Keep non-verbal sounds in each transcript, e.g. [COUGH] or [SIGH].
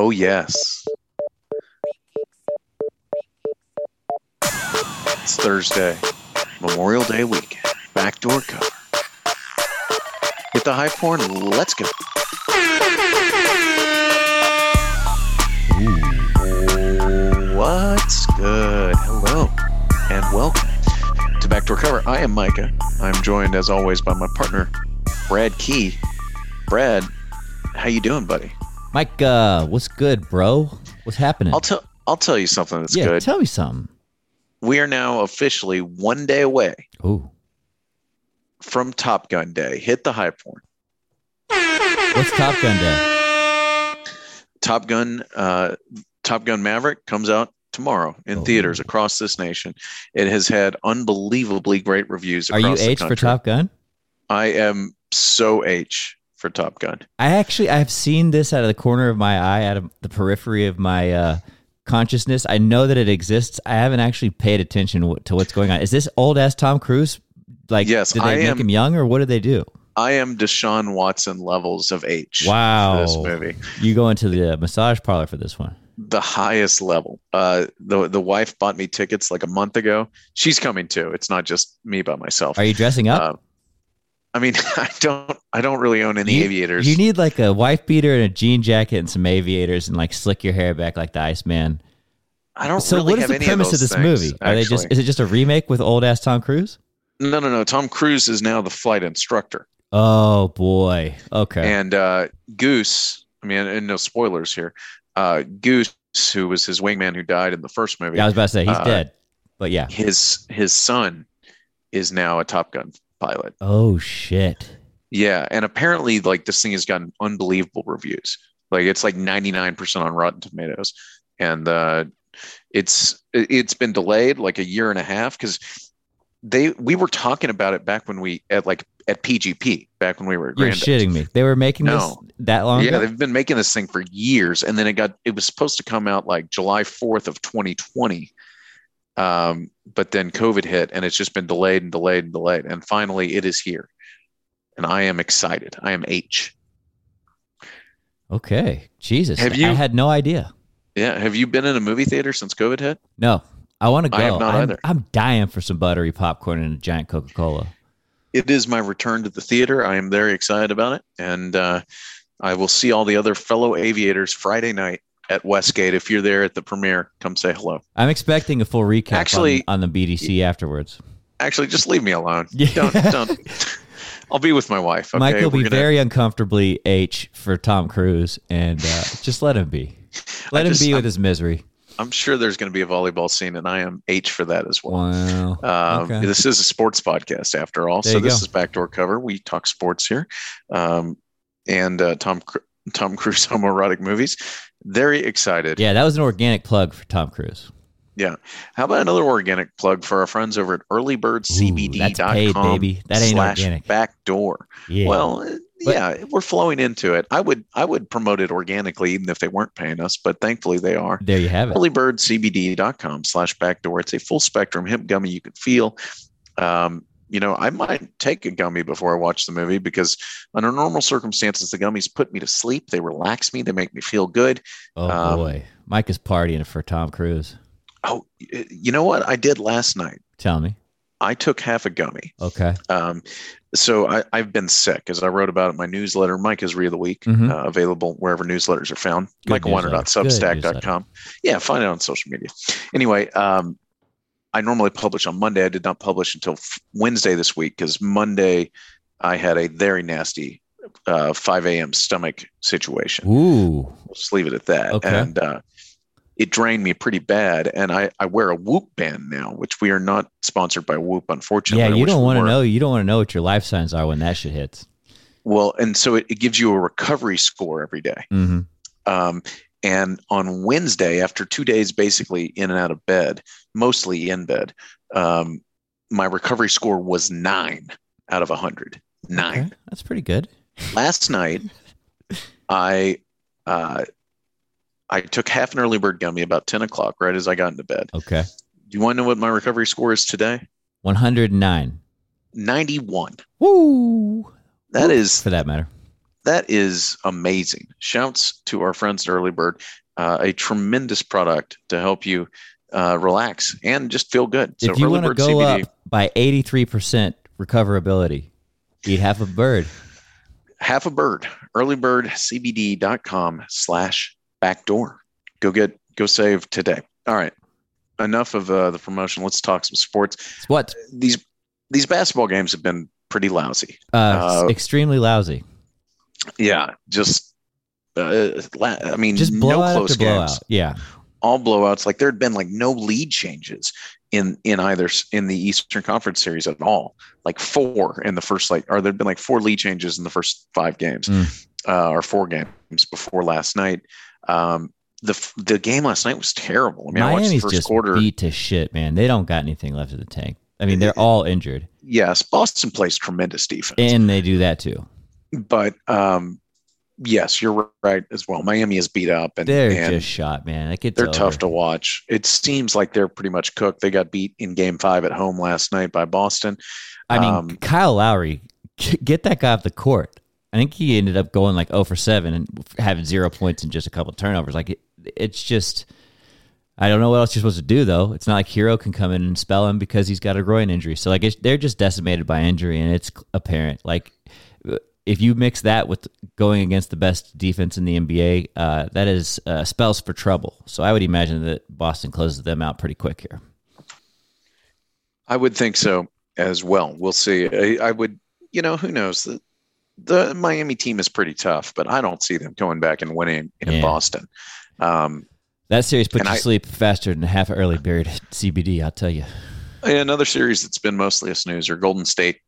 Oh, yes. It's Thursday, Memorial Day weekend. Backdoor cover. Hit the high porn. Let's go. What's good? Hello and welcome to Backdoor Cover. I am Micah. I'm joined as always by my partner, Brad Key. Brad, how you doing, buddy? Mike, uh, what's good, bro? What's happening? I'll tell I'll tell you something that's yeah, good. tell me something. we are now officially one day away Ooh, from Top Gun Day. Hit the high porn. what's Top Gun Day? Top Gun, uh, Top Gun Maverick comes out tomorrow in Oh. theaters across this nation. It has had unbelievably great reviews. Are you H for. Top Gun? I am so H for Top Gun. I actually I've seen this out of the corner of my eye, out of the periphery of my uh, consciousness. I know that it exists. I haven't actually paid attention to what's going on. Is this old ass Tom Cruise? Like, Yes, did they I make am- him young, or what did they do? I am Deshaun Watson levels of H. Wow, this movie. You go into the massage parlor for this one. the highest level. Uh, the the wife bought me tickets like a month ago. She's coming too. It's not just me by myself. Are you dressing up? Uh, I mean, [LAUGHS] I don't I don't really own any You- aviators. You need like a wife beater and a jean jacket and some aviators and like slick your hair back like the Iceman. I don't So really what is the premise of, those this things, movie? Are they just is it just a remake with old ass Tom Cruise? No, no, no. Tom Cruise is now the flight instructor, Oh boy. Okay. and uh, Goose. I mean, and no spoilers here. Uh, Goose, who was his wingman who died in the first movie, yeah, I was about to say he's uh, dead. But yeah. his his son is now a Top Gun pilot. Oh shit. Yeah, and apparently, like this thing has gotten unbelievable reviews. Like it's like ninety nine percent on Rotten Tomatoes, and uh, it's it- it's been delayed like a year and a half because they we were talking about it back when we at like at PGP back when we were You're shitting me. They were making No. this that long Yeah, ago? they've been making this thing for years, and then it got it was supposed to come out like July fourth of twenty twenty. Um, but then COVID hit, and it's just been delayed and delayed and delayed, and finally it is here, and I am excited. I am H. Okay. Jesus. Have you- I had no idea. Yeah. Have you been in a movie theater since COVID hit? No. I want to go. I have not I'm, either. I'm dying for some buttery popcorn and a giant Coca Cola. It is my return to the theater. I am very excited about it. And uh, I will see all the other fellow aviators Friday night at Westgate. If you're there at the premiere, come say hello. I'm expecting a full recap Actually- on, on the BDC afterwards. Actually, just leave me alone. [LAUGHS] Yeah. Don't, don't. I'll be with my wife. Okay? Mike will We're be gonna- very uncomfortably H for Tom Cruise, and uh, [LAUGHS] just let him be. Let him be I'm- with his misery. I'm sure there's going to be a volleyball scene, and I am H for that as well. Wow. Um, Okay. This is a sports podcast, after all. There so this go. is backdoor cover. We talk sports here, um, and uh, Tom Tom Cruise [LAUGHS] homoerotic movies. Very excited. Yeah, that was an organic plug for Tom Cruise. Yeah. How about another organic plug for our friends over at earlybirdcbd.com paid, baby. That ain't slash organic. backdoor. Yeah. Well, But- yeah, we're flowing into it. I would I would promote it organically even if they weren't paying us, but thankfully they are. there you have it. earlybirdcbd.com slash backdoor. It's a full spectrum hemp gummy you can feel. Um, you know, I might take a gummy before I watch the movie because under normal circumstances, the gummies put me to sleep. They relax me. They make me feel good. Oh um, boy, Mike is partying for Tom Cruise. Oh, you know what I did last night? Tell me. I took half a gummy. Okay. Um, so I, I've been sick, as I wrote about in my newsletter, Micah's Read of the Week, Mhm. uh, available wherever newsletters are found. Good MicahWiner.substack.com. Yeah, find it on social media. Anyway, um, I normally publish on Monday. I did not publish until Wednesday this week because Monday I had a very nasty uh, 5 a.m. stomach situation. Ooh. We'll just leave it at that. Okay. And uh, it drained me pretty bad. And I, I wear a Whoop band now, which we are not sponsored by Whoop, unfortunately. Yeah, you don't want to know. You don't want to know what your life signs are when that shit hits. Well, and so it, it gives you a recovery score every day. hmm Um, and on Wednesday, after two days basically in and out of bed, mostly in bed, um, my recovery score was nine out of a hundred. Nine. Okay, that's pretty good. Last night, [LAUGHS] I uh, I took half an early bird gummy about ten o'clock, right as I got into bed. Okay. Do you want to know what my recovery score is today? 109. Ninety-one. Woo. That is For that matter. That is amazing. Shouts to our friends at Early Bird, uh, a tremendous product to help you uh, relax and just feel good. So if you want to go CBD, up by 83% recoverability, eat half a bird. Half a bird. Earlybirdcbd.com slash backdoor. Go get, go save today. All right. Enough of uh, the promotion. Let's talk some sports. What? These, these basketball games have been pretty lousy. Uh, uh, extremely lousy. Yeah. Just, uh, I mean, just no close games. Blowout. Yeah all blowouts. Like there had been like no lead changes in in either in the Eastern Conference series at all. Like four in the first like, or there'd been like four lead changes in the first five games, mm. uh, or four games before last night. Um, the the game last night was terrible. I mean, Miami's I watched the first just quarter. beat to shit, man. They don't got anything left in the tank. I mean, they're all injured. Yes, Boston plays tremendous defense, and they do that too. But um, yes, you're right as well. Miami is beat up, and they're and just shot, man. they're over. tough to watch. It seems like they're pretty much cooked. They got beat in Game Five at home last night by Boston. I mean, um, Kyle Lowry, get that guy off the court. I think he ended up going like 0 for 7 and having zero points and just a couple turnovers. Like it, it's just, I don't know what else you're supposed to do though. It's not like Herro can come in and spell him because he's got a groin injury. So like they're just decimated by injury and it's apparent. Like if you mix that with going against the best defense in the NBA, uh, that is uh, spells for trouble. So I would imagine that Boston closes them out pretty quick here. I would think so as well. We'll see. I, I would, you know, who knows? The, the Miami team is pretty tough, but I don't see them going back and winning in yeah. Boston. Um, that series put you to sleep faster than half an early bird [LAUGHS] CBD. I'll tell you. Another series that's been mostly a snoozer: Golden State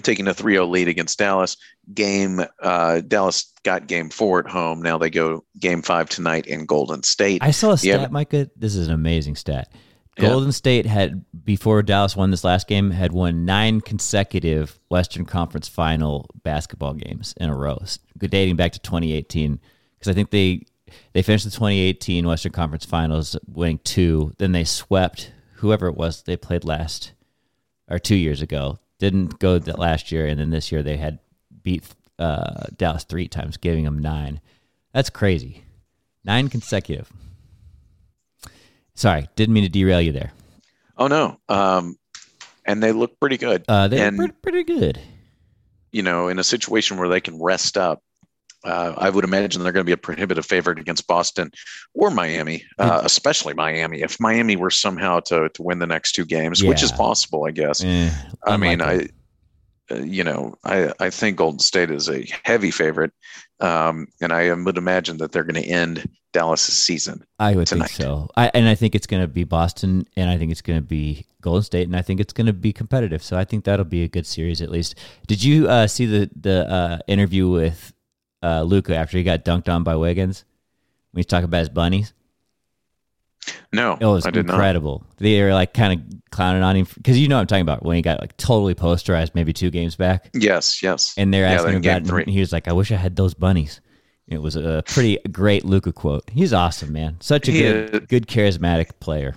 taking a 3-0 lead against Dallas. Game uh, Dallas got game four at home. Now they go game five tonight in Golden State. I saw a stat, yeah. Micah. This is an amazing stat. Golden yeah. State had before Dallas won this last game had won nine consecutive Western Conference Final basketball games in a row, dating back to 2018. Because I think they they finished the 2018 Western Conference Finals winning two. Then they swept whoever it was they played last or two years ago didn't go that last year, and then this year they had beat uh, Dallas three times, giving them nine. That's crazy. Nine consecutive. Sorry, didn't mean to derail you there. Oh no, um, and they look pretty good. Uh, they and, look pretty, pretty good. You know, in a situation where they can rest up, uh, I would imagine they're going to be a prohibitive favorite against Boston or Miami, uh, especially Miami. If Miami were somehow to to win the next two games, yeah. which is possible, I guess. Eh, I mean, I, uh, you know, I I think Golden State is a heavy favorite, um, and I would imagine that they're going to end Dallas' season. I would tonight. think so. I, and I think it's going to be Boston, and I think it's going to be Golden State, and I think it's going to be competitive. So I think that'll be a good series at least. Did you uh, see the the uh, interview with uh, Luka after he got dunked on by Wiggins when he's talking about his bunnies? No, it was incredible. Not. They were like kind of clowning on him because you know what I'm talking about when he got like totally posterized maybe two games back. Yes, yes. And they're asking yeah, about it, and he was like, "I wish I had those bunnies." It was a pretty great Luka quote. He's awesome, man. Such a he good, is, good charismatic player.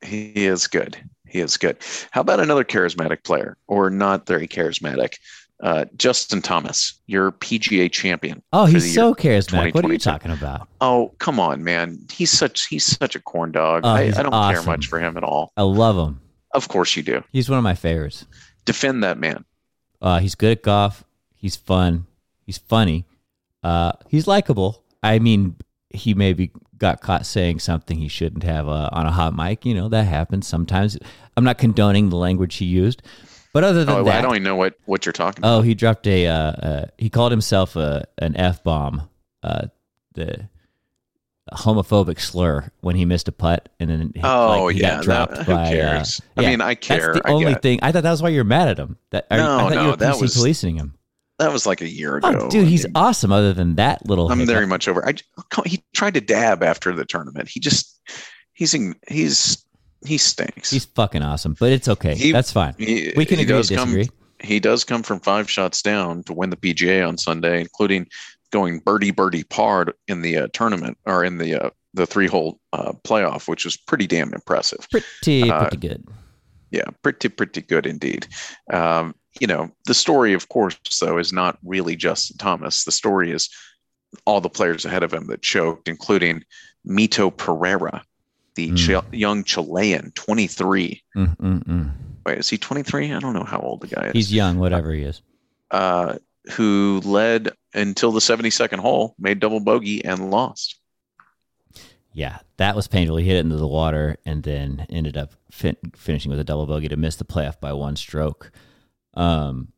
He is good. He is good. How about another charismatic player, or not very charismatic? Uh, Justin Thomas, your PGA champion. Oh, he's so charismatic. What are you talking about? Oh, come on, man. He's such he's such a corn dog. Oh, I, I, don't awesome. care much for him at all. I love him. Of course you do. He's one of my favorites. Defend that man. Uh, he's good at golf. He's fun. He's funny. Uh, he's likable. I mean, he maybe got caught saying something he shouldn't have uh, on a hot mic. You know that happens sometimes. I'm not condoning the language he used, but other than oh, that, I don't even know what, what you're talking about. Oh, he dropped a. Uh, uh, he called himself a an f bomb, uh, the homophobic slur when he missed a putt, and then oh like, he yeah, got dropped that, who by. Uh, cares? I mean, I care. That's the I only thing. I thought that was why you're mad at him. That no, I thought no, you were that was policing him. That was like a year ago. Oh, dude, he's I mean, awesome. Other than that little, I'm hiccup. very much over. I he tried to dab after the tournament. He just he's he's he stinks. He's fucking awesome, but it's okay. He, That's fine. He, we can agree disagree. Come, he does come from five shots down to win the PGA on Sunday, including going birdie birdie par in the uh, tournament or in the uh, the three hole uh, playoff, which was pretty damn impressive. Pretty uh, pretty good. Yeah, pretty pretty good indeed. Um, you know, the story, of course, though, is not really Justin Thomas. The story is all the players ahead of him that choked, including Mito Pereira, the Mm. Ch- young Chilean, 23. Mm, mm, mm. Wait, is he 23? I don't know how old the guy is. He's young, whatever he is. uh, who led until the 72nd hole, made double bogey, and lost. Yeah, that was painful. He hit it into the water and then ended up fin- finishing with a double bogey to miss the playoff by one stroke. Um,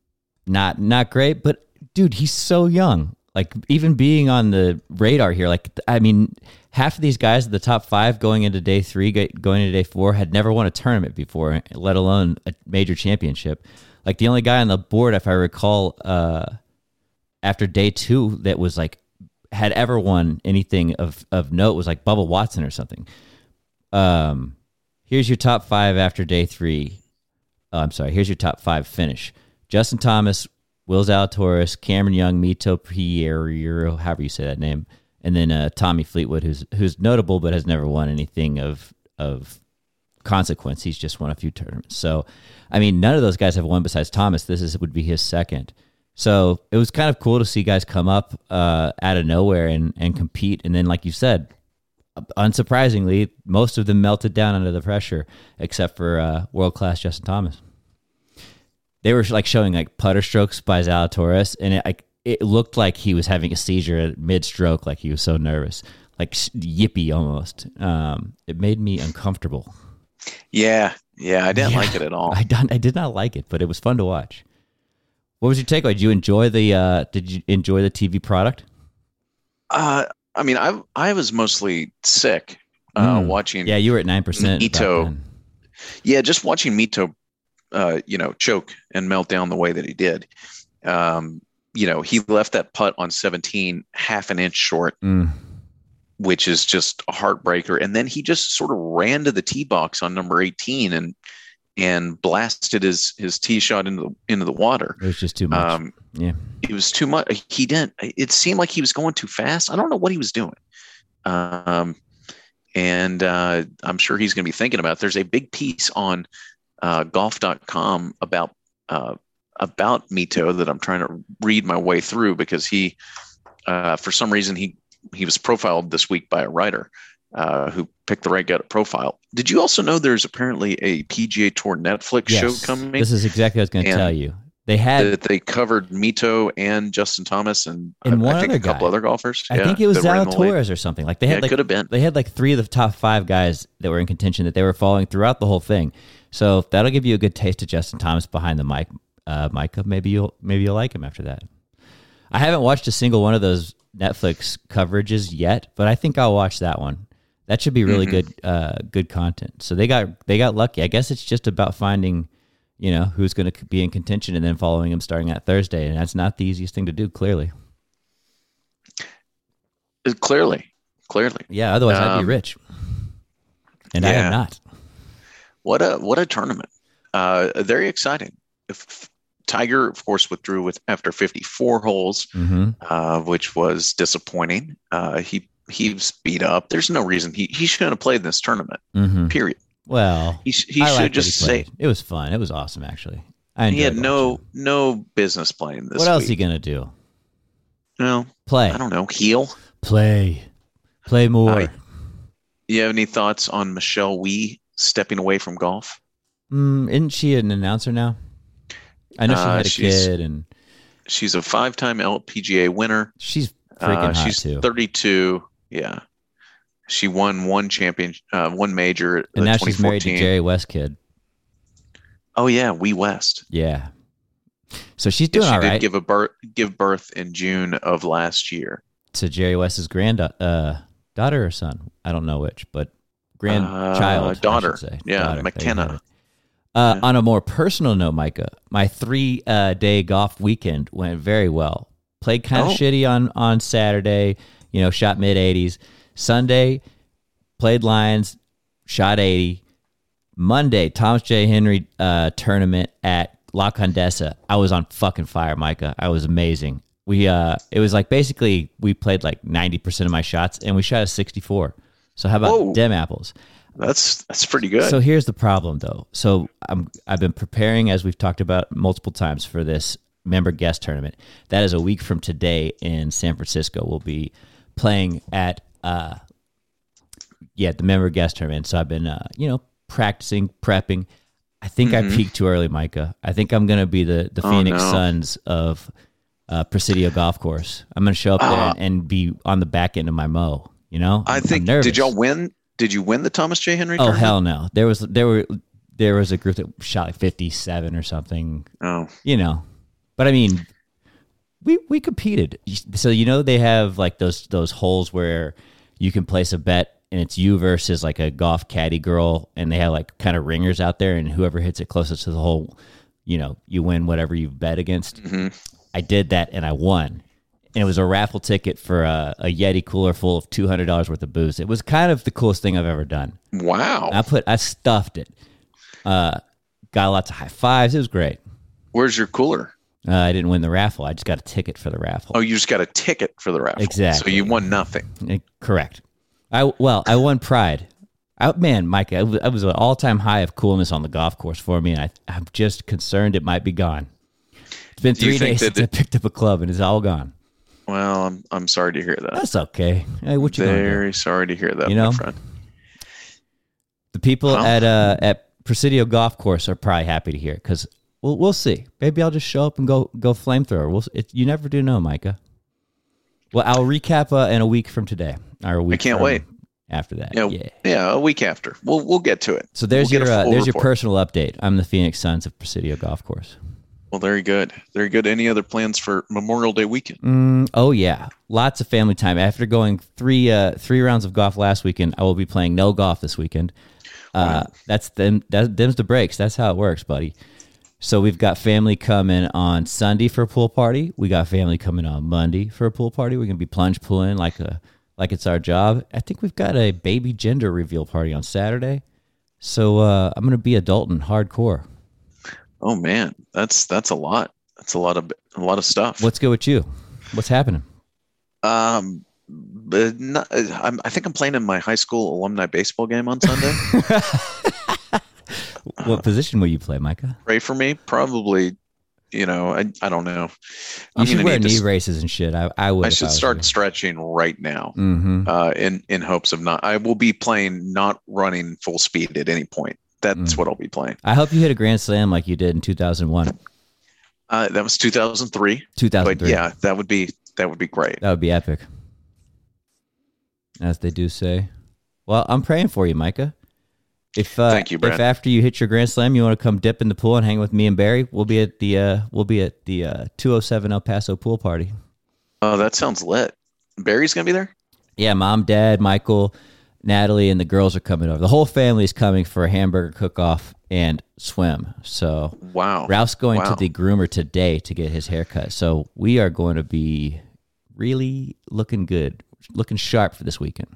not not great, but dude, he's so young. Like even being on the radar here, like I mean, half of these guys at the top five going into day three, going into day four, had never won a tournament before, let alone a major championship. Like the only guy on the board, if I recall, uh, after day two that was like had ever won anything of of note was like Bubba Watson or something. Um, here's your top five after day three. Oh, I'm sorry. Here's your top five finish: Justin Thomas, Will Zalatoris, Cameron Young, Mito Pereira, however you say that name, and then uh, Tommy Fleetwood, who's who's notable but has never won anything of of consequence. He's just won a few tournaments. So, I mean, none of those guys have won besides Thomas. This is would be his second. So it was kind of cool to see guys come up uh, out of nowhere and and compete. And then, like you said, unsurprisingly, most of them melted down under the pressure, except for uh, world class Justin Thomas. They were like showing like putter strokes by Zalatoris, and it like it looked like he was having a seizure at mid stroke, like he was so nervous, like yippy almost. Um, it made me uncomfortable. Yeah, yeah, I didn't Yeah. like it at all. [LAUGHS] I done, I did not like it, but it was fun to watch. What was your takeaway? Did you enjoy the uh, Did you enjoy the TV product? Uh, I mean, I I was mostly sick uh, Mm. watching. Yeah, you were at nine percent. Ito. Yeah, just watching Mito, uh, you know, choke and melt down the way that he did. Um, you know, he left that putt on 17 half an inch short, Mm. which is just a heartbreaker. And then he just sort of ran to the tee box on number 18 and and blasted his his tee shot into the into the water. It was just too much. Um, yeah, it was too much. He didn't. It seemed like he was going too fast. I don't know what he was doing. Um, and uh, I'm sure he's going to be thinking about. It. There's a big piece on uh, golf.com about uh, about Mito that I'm trying to read my way through because he, uh, for some reason, he he was profiled this week by a writer uh, who picked the right guy to profile. Did you also know there's apparently a PGA Tour Netflix yes. show coming? This is exactly what I was going to tell you. They had, that they covered Mito and Justin Thomas and, And I, one I think other a couple guy. other golfers. I Yeah, think it was that were in the lead. Zalatoris or something. Like they had it like could have been. they had like three of the top five guys that were in contention that they were following throughout the whole thing. So that'll give you a good taste of Justin Thomas behind the mic. Uh, Micah, maybe you'll maybe you'll like him after that. I haven't watched a single one of those Netflix coverages yet, but I think I'll watch that one. That should be really Mhm. good, uh, good content. So they got they got lucky. I guess it's just about finding, you know, who's going to be in contention and then following him starting at Thursday, and that's not the easiest thing to do. Clearly, Uh, Clearly, clearly. yeah. Otherwise, I'd be Um, rich, and I am not. What a what a tournament. Uh, very exciting. If Tiger, of course, withdrew with after 54 holes, hmm uh, which was disappointing. Uh, he he was beat up. There's no reason he, he shouldn't have played in this tournament. hmm Period. Well, He sh- he I should just say it was fun. It was awesome, actually. I he had no watching. no business playing this. What else week. he gonna do? No, Play, I don't know. Heel. play, play more. You have any thoughts on Michelle Wie stepping away from golf? Mm, isn't she an announcer now? I know she Uh, had a kid, and She's a five-time LPGA winner. she's freaking Uh, hot she's too. 32. Yeah, she won one champion, uh, one major. and now she's married to Jerry West kid. Oh yeah, we West. Yeah. So she's doing she all did give a birth give birth in June of last year. to Jerry West's grand uh, daughter or son. I don't know which, but grandchild, Uh, daughter. Yeah, Daughter. Makenna. Uh, Yeah. On a more personal note, Micah, my three uh, day golf weekend went very well. Played kind of Oh. shitty on on Saturday. You know, shot mid eighties. Sunday played Lions, shot eighty. Monday, Thomas J. Henry uh, tournament at La Condesa. I was on fucking fire, Micah. I was amazing. We uh, it was like basically we played like ninety percent of my shots, and we shot a sixty-four. So how about Whoa. dem apples? That's that's pretty good. So here's the problem, though. So I'm I've been preparing, as we've talked about multiple times, for this member guest tournament. That is a week from today in San Francisco. We'll be playing at uh, yeah, the member guest tournament. So I've been uh, you know practicing, prepping. I think Mhm. I peaked too early, Micah. I think I'm gonna be the the Oh, Phoenix no. Suns of uh, Presidio Golf Course. I'm gonna show up there Ah. and, and be on the back end of my mo. You know, I I'm- I'm think nervous. did y'all win? Did you win the Thomas J. Henry? Oh tournament? hell no! There was there were there was a group that shot like fifty seven or something. Oh, You know, but I mean, we we competed. So you know they have like those those holes where you can place a bet and it's you versus like a golf caddy girl, and they have like kind of ringers out there, and whoever hits it closest to the hole, you know, you win whatever you've bet against. hmm I did that and I won. And it was a raffle ticket for a, a Yeti cooler full of two hundred dollars worth of booze. It was kind of the coolest thing I've ever done. wow. I put I stuffed it. Uh, got lots of high fives. It was great. Where's your cooler? Uh, I didn't win the raffle. I just got a ticket for the raffle. Oh, you just got a ticket for the raffle. Exactly. So you won nothing. Eh, correct. I well, I won pride. I, man, Mike, I was, I was an all time high of coolness on the golf course for me, and I, I'm just concerned it might be gone. It's been Do you three think days that since I picked up a club, and it's all gone. Well, I'm I'm sorry to hear that. That's okay. Hey, what you gonna do? Very sorry to hear that, You my friend. The people Huh? at uh at Presidio Golf Course are probably happy to hear because we'll we'll see. Maybe I'll just show up and go go flamethrower. We'll it, you never do know, Micah. Well, I'll recap uh, in a week from today or a week. can't from wait. After that, Yeah, yeah. yeah, a week after. We'll we'll get to it. So there's We'll your uh, there's your personal update. I'm the Phoenix Suns of Presidio Golf Course. Well, very good. Very good. Any other plans for Memorial Day weekend? Mm, oh yeah, lots of family time. After going three uh, three rounds of golf last weekend, I will be playing no golf this weekend. Uh, that's them. That, them's the breaks. That's how it works, buddy. So we've got family coming on Sunday for a pool party. We got family coming on Monday for a pool party. We're gonna be plunge pulling like a like it's our job. I think we've got a baby gender reveal party on Saturday. So uh, I'm gonna be adult and hardcore. Oh man, that's that's a lot. That's a lot of a lot of stuff. What's good with you? What's happening? Um, but not, I'm, I think I'm playing in my high school alumni baseball game on Sunday. [LAUGHS] What position will you play, Micah? Pray for me. Probably, you know, I, I don't know. You should wear knee to, braces and shit. I, I would. I should start stretching right now. Mm-hmm. Uh, in in hopes of not, I will be playing not running full speed at any point. That's Mm. what I'll be playing. I hope you hit a grand slam like you did in 2001, Uh, that was 2003, 2003. but yeah, that would be that would be great. that would be epic, as they do say. Well, I'm praying for you, Micah. If uh, Thank you, if after you hit your grand slam, you want to come dip in the pool and hang with me and Barry, we'll be at the uh, we'll be at the uh, 207 El Paso pool party. Oh, that sounds lit. Barry's gonna be there. Yeah, mom, dad, Michael, Natalie, and the girls are coming over. The whole family is coming for a hamburger cook-off and swim. So Wow. Ralph's going Wow. to the groomer today to get his haircut. So we are going to be really looking good, looking sharp for this weekend.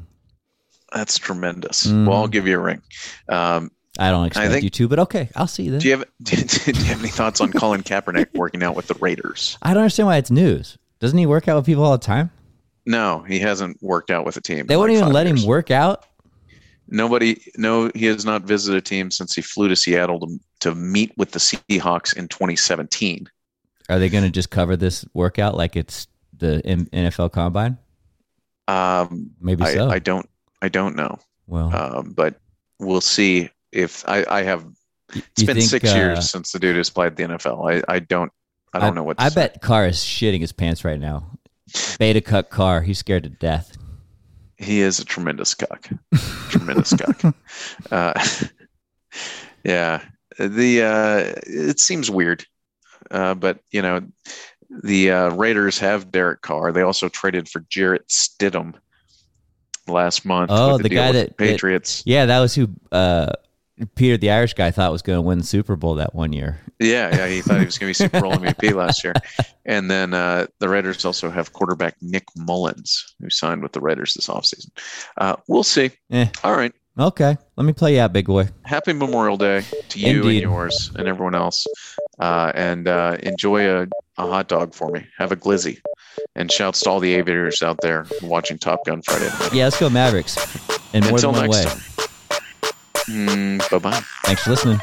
That's tremendous. Mhm. Well, I'll give you a ring. Um, I don't expect I think- you to, but okay, I'll see you then. do you have [LAUGHS] do you have any thoughts on Colin Kaepernick [LAUGHS] working out with the Raiders? I don't understand why it's news. Doesn't he work out with people all the time? No, he hasn't worked out with a team. They won't like even let years. him work out. Nobody, no, he has not visited a team since he flew to Seattle to, to meet with the Seahawks in 2017. Are they going to just cover this workout like it's the M- NFL Combine? Um, Maybe I, so. I don't, I don't know, well, um, but we'll see if I, I have. It's been think, six uh, years since the dude has played the NFL. I, I don't, I don't know what. To I say. bet Carr is shitting his pants right now. Beta cut Carr. He's scared to death. he is a tremendous cock, tremendous cock. [LAUGHS] Uh, yeah, the uh, it seems weird, uh, but you know, the uh, Raiders have Derek Carr. They also traded for Jarrett Stidham last month. Oh, with the deal guy that- the Patriots. Yeah, that was who uh, Peter the Irish guy thought was going to win the Super Bowl that one year. Yeah, yeah, he thought he was going to be Super Bowl MVP [LAUGHS] last year. And then uh, the Raiders also have quarterback Nick Mullens, who signed with the Raiders this offseason. Uh, we'll see. Eh. All right. Okay, let me play you out, big boy. Happy Memorial Day to you Indeed. and yours and everyone else. Uh, and uh, enjoy a, a hot dog for me. Have a glizzy. And shouts to all the aviators out there watching Top Gun Friday. Yeah, let's go Mavericks. And more Until than one next way. time. Mm, bye bye. Thanks for listening.